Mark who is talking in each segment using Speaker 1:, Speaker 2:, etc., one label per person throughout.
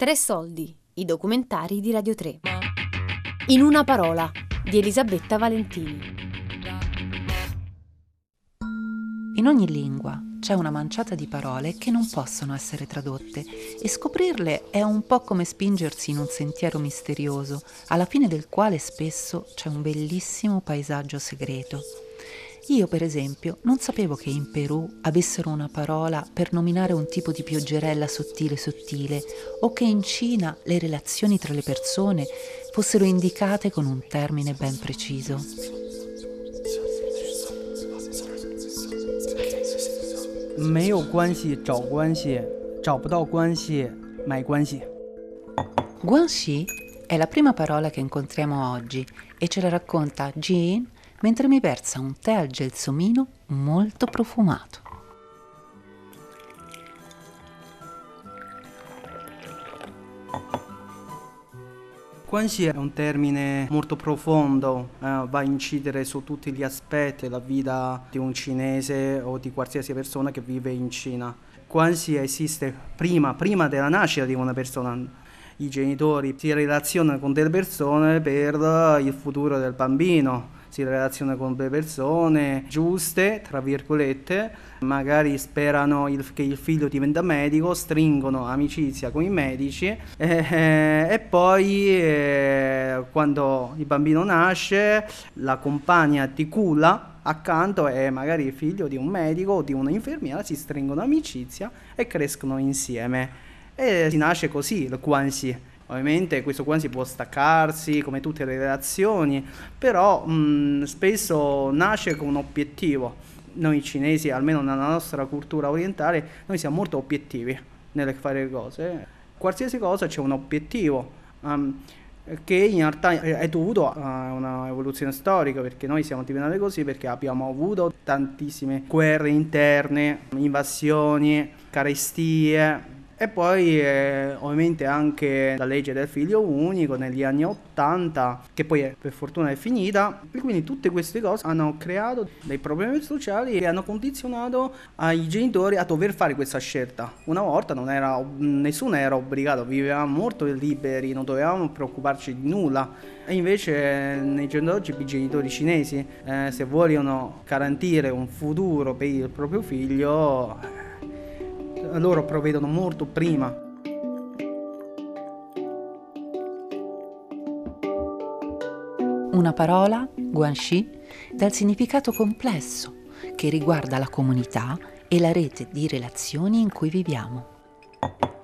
Speaker 1: Tre soldi, i documentari di Radio 3. In una parola, di Elisabetta Valentini.
Speaker 2: In ogni lingua c'è una manciata di parole che non possono essere tradotte e scoprirle è un po' come spingersi in un sentiero misterioso, alla fine del quale spesso c'è un bellissimo paesaggio segreto. Io, per esempio, non sapevo che in Perù avessero una parola per nominare un tipo di pioggerella sottile sottile o che in Cina le relazioni tra le persone fossero indicate con un termine ben preciso. Guanxi è la prima parola che incontriamo oggi e ce la racconta Jean mentre mi versa un tè al gelsomino molto profumato.
Speaker 3: Guanxi è un termine molto profondo, eh, va a incidere su tutti gli aspetti della vita di un cinese o di qualsiasi persona che vive in Cina. Guanxi esiste prima, prima della nascita di una persona. I genitori si relazionano con delle persone per il futuro del bambino, si relazionano con delle persone giuste, tra virgolette, magari sperano il- che il figlio diventa medico, stringono amicizia con i medici eh, e poi eh, quando il bambino nasce la compagna ti culla accanto è magari il figlio di un medico o di un'infermiera, si stringono amicizia e crescono insieme. E si nasce così il Guanxi. Ovviamente questo Guanxi può staccarsi come tutte le relazioni, però mh, spesso nasce con un obiettivo. Noi cinesi, almeno nella nostra cultura orientale, noi siamo molto obiettivi nel fare le cose. Qualsiasi cosa c'è un obiettivo. ehm, che in realtà è dovuto a una evoluzione storica perché noi siamo diventati così perché abbiamo avuto tantissime guerre interne, invasioni, carestie e poi eh, ovviamente anche la legge del figlio unico negli anni 80 che poi è- per fortuna è finita e quindi tutte queste cose hanno creato dei problemi sociali e hanno condizionato ai genitori a dover fare questa scelta. Una volta non era, nessuno era obbligato, vivevamo molto liberi, non dovevamo preoccuparci di nulla. E invece eh, nei giorni d'oggi i genitori cinesi, eh, se vogliono garantire un futuro per il proprio figlio, eh, loro provvedono molto prima.
Speaker 2: Una parola, Guanxi, dal significato complesso che riguarda la comunità e la rete di relazioni in cui viviamo.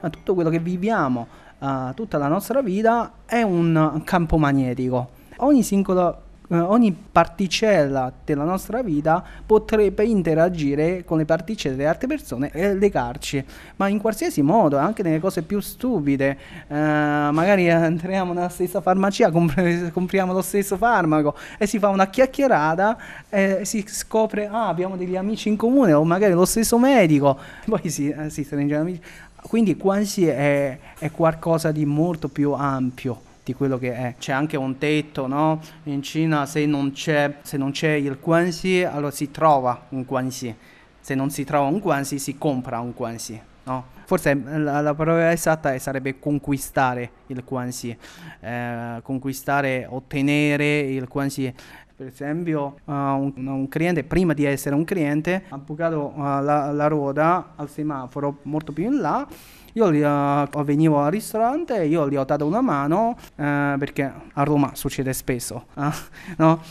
Speaker 3: a tutto quello che viviamo, a tutta la nostra vita è un campo magnetico. Ogni singola eh, ogni particella della nostra vita potrebbe interagire con le particelle delle altre persone e legarci, ma in qualsiasi modo, anche nelle cose più stupide. Eh, magari entriamo nella stessa farmacia, compr- compriamo lo stesso farmaco e si fa una chiacchierata e si scopre ah, abbiamo degli amici in comune o magari lo stesso medico, poi si, eh, si stringe amici. Quindi quasi è, è qualcosa di molto più ampio di quello che è. C'è anche un tetto, no? In Cina se non c'è, se non c'è il guanxi, allora si trova un guanxi. Se non si trova un guanxi, si compra un guanxi, no? Forse eh, la, la parola esatta sarebbe conquistare il guanxi. Eh, conquistare, ottenere il guanxi. Per esempio, uh, un, un cliente, prima di essere un cliente, ha bucato uh, la, la ruota al semaforo molto più in là. Io gli, uh, venivo al ristorante, io gli ho dato una mano eh, perché a Roma succede spesso eh, no?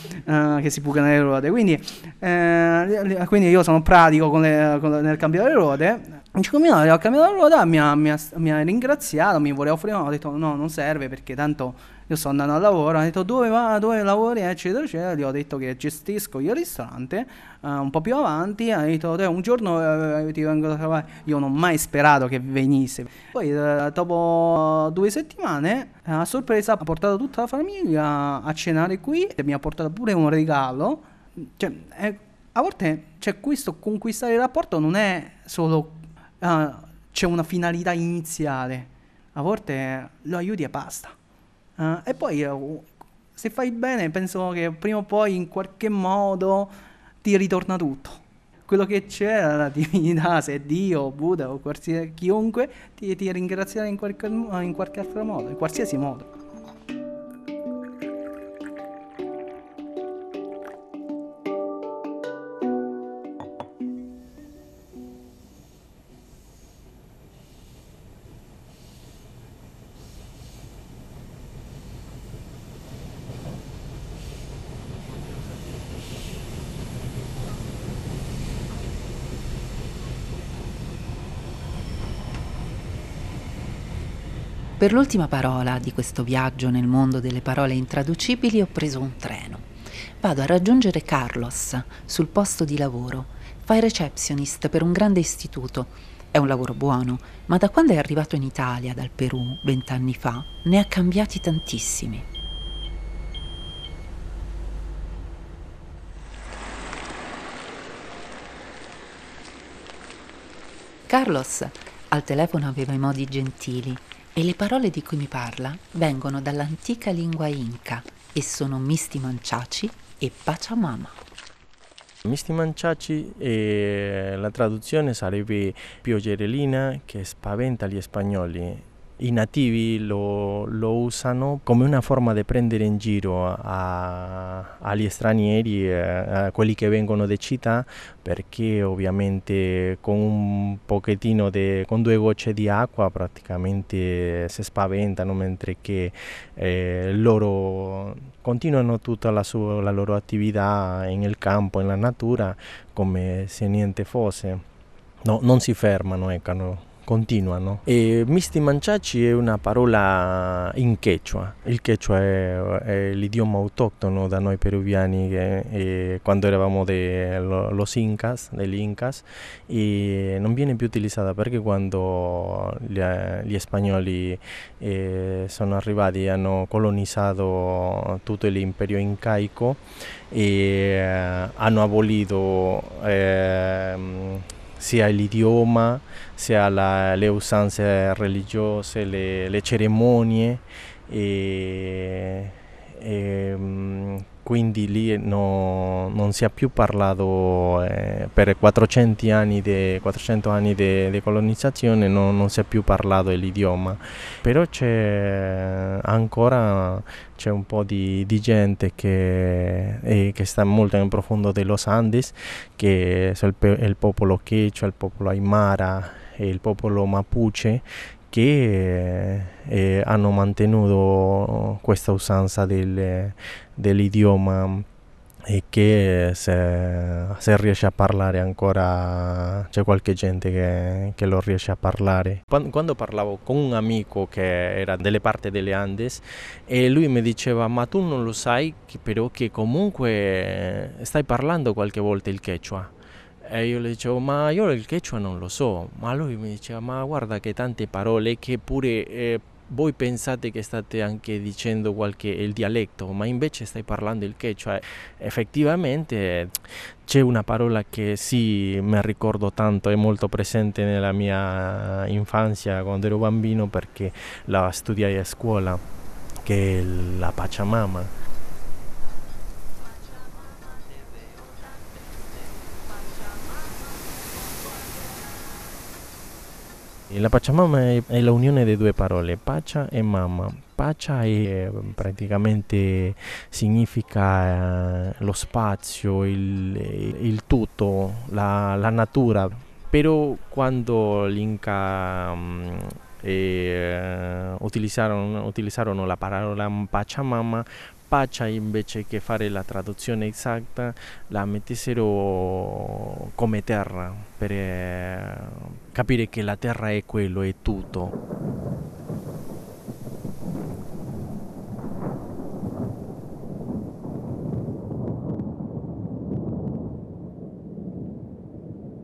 Speaker 3: Che si bucano le ruote. Quindi, li- li- quindi io sono pratico con le- con le- nel cambiare le ruote. Un cinque minuti ho cambiato la ruota, mi ha, mi ha- mi ha ringraziato, mi voleva offrire, ho detto no, non serve perché tanto io sto andando al lavoro, ha detto dove va, dove lavori, eccetera, eccetera. Gli ho detto che gestisco io il ristorante, eh, un po' più avanti, ha detto "Dai, un giorno eh, ti vengo a trovare. Io non ho mai sperato che venisse. Poi eh, dopo due settimane, eh, a sorpresa, ha portato tutta la famiglia a cenare qui e mi ha portato pure un regalo. Cioè, è- a volte c'è questo conquistare il rapporto non è solo ah, c'è una finalità iniziale, a volte lo aiuti e basta. Eh, e poi eh, se fai bene penso che prima o poi in qualche modo ti ritorna tutto. quello che c'è, la divinità, se è Dio, Buddha o qualsiasi, chiunque, ti, ti ringrazierà in qualche, in qualche altro modo, in qualsiasi modo.
Speaker 2: Per l'ultima parola di questo viaggio nel mondo delle parole intraducibili ho preso un treno. Vado a raggiungere Carlos sul posto di lavoro. Fa il receptionist per un grande istituto. È un lavoro buono, ma da quando è arrivato in Italia dal Perù vent'anni fa ne ha cambiati tantissimi. Carlos al telefono aveva i modi gentili e le parole di cui mi parla vengono dall'antica lingua inca e sono Misti Manciaci e Pachamama.
Speaker 4: Misti Manciaci, eh, la traduzione sarebbe pioggerellina che spaventa gli spagnoli i nativi lo, lo, usano come una forma di prendere in giro a, agli stranieri, a quelli che vengono da città, perché ovviamente con un pochettino, de, con due gocce di acqua praticamente si spaventano, mentre che eh, loro continuano tutta la, sua, la loro attività nel campo, nella natura, come se niente fosse. No, non si fermano, ecco continuano. E misti manciaci è una parola in quechua. Il quechua è, è l'idioma autoctono da noi peruviani che, quando eravamo de los incas, degli incas, e non viene più utilizzata perché quando gli, gli spagnoli eh, sono arrivati e hanno colonizzato tutto l'imperio incaico e eh, hanno abolito eh, sia l'idioma, sia la, le usanze religiose, le, le cerimonie e, e mm, quindi lì no, non si è più parlato eh, per 400 anni di 400 anni di colonizzazione non, non, si è più parlato dell'idioma. Però c'è ancora c'è un po' di, di gente che, eh, che, sta molto nel profondo dello Andes che è il, il popolo Quechua, il popolo Aymara e il popolo Mapuche che eh, hanno mantenuto questa usanza del, dell'idioma e che se, se, riesce a parlare ancora c'è qualche gente che, che lo riesce a parlare. Quando, quando, parlavo con un amico che era delle parti delle Andes e lui mi diceva ma tu non lo sai però che comunque stai parlando qualche volta il quechua e io le dicevo, ma io il quechua non lo so, ma lui mi diceva, ma guarda che tante parole che pure eh, voi pensate che state anche dicendo qualche il dialetto, ma invece stai parlando il quechua. Effettivamente c'è una parola che sì, mi ricordo tanto, è molto presente nella mia infanzia quando ero bambino perché la studiai a scuola, che è la Pachamama La Pachamama è, è l'unione di due parole, Pacha e Mamma. Pacha è, praticamente significa eh, lo spazio, il, il tutto, la, la, natura, però quando l'Inca um, eh, utilizzarono, utilizzarono la parola Pachamama Pacha invece che fare la traduzione esatta la mettessero come terra per eh, capire che la terra è quello, è tutto.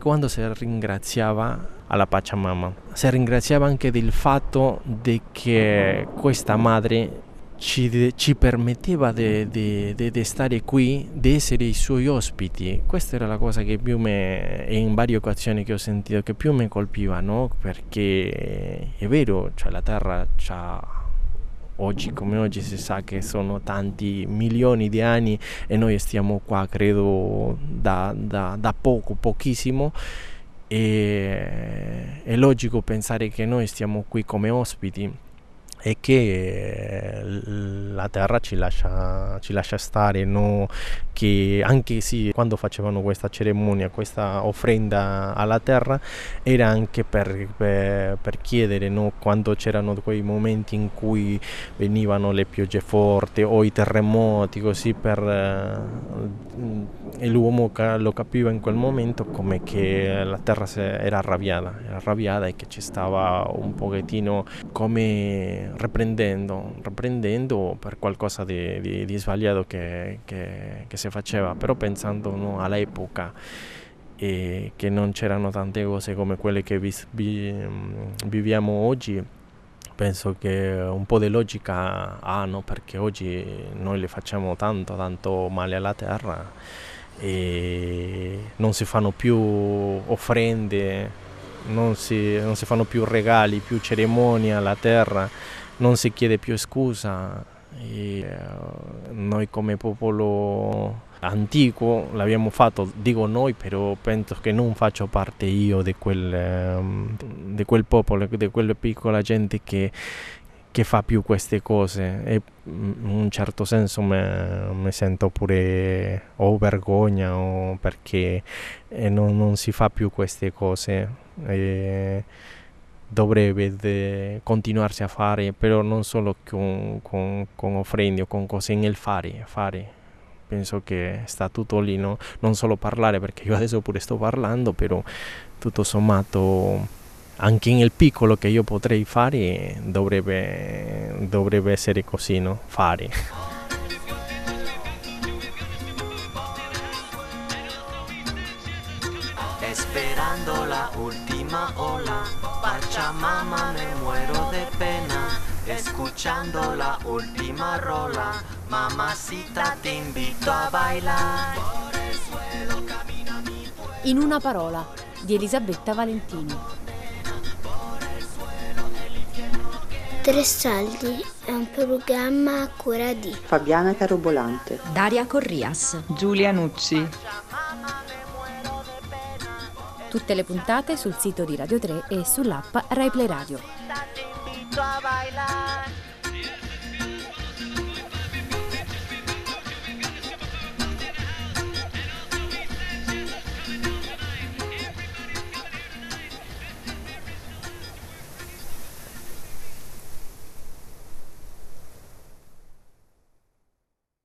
Speaker 4: quando si ringraziava alla Pachamama, si ringraziava anche del fatto che questa madre ci, ci permetteva di stare qui, di essere i suoi ospiti. Questa era la cosa che più me, in varie occasioni che ho sentito, che più mi colpiva, no? Perché è vero, cioè la terra ha oggi come oggi si sa che sono tanti milioni di anni e noi stiamo qua credo da, da, da poco, pochissimo e è logico pensare che noi stiamo qui come ospiti e che eh, la terra ci lascia, ci lascia stare, no? che anche sì, quando facevano questa cerimonia, questa offrenda alla terra, era anche per, per, per chiedere no? quando c'erano quei momenti in cui venivano le piogge forti o i terremoti, così per, eh, e l'uomo lo capiva in quel momento come che la terra era arrabbiata, era arrabbiata e che ci stava un pochettino come riprendendo, riprendendo per qualcosa di, di, di sbagliato che, che, che, si faceva, però pensando no, all'epoca e che non c'erano tante cose come quelle che vi, vi, viviamo oggi, penso che un po' di logica hanno perché oggi noi le facciamo tanto, tanto male alla terra e non si fanno più offrende non si, non si, fanno più regali, più cerimonie alla terra, non si chiede più scusa. E eh, noi come popolo antico l'abbiamo fatto, dico noi, però penso che non faccio parte io di quel, ehm, di quel popolo, di quella piccola gente che, che fa più queste cose e in un certo senso mi sento pure o vergogna o perché non, non, si fa più queste cose e dovrebbe continuarsi a fare però non solo con, con, con offrende o con cose nel fare, fare penso che sta tutto lì no? non solo parlare perché io adesso pure sto parlando però tutto sommato anche nel piccolo che io potrei fare dovrebbe, dovrebbe essere così, no? Fare. Escuchando la última rola, mamacita te invito a bailar.
Speaker 1: In una parola, di Elisabetta Valentini.
Speaker 5: Tre Saldi è un programma a cura di
Speaker 6: Fabiana Carobolante,
Speaker 7: Daria Corrias,
Speaker 8: Giulia Nucci.
Speaker 1: Tutte le puntate sul sito di Radio 3 e sull'app RaiPlay Radio.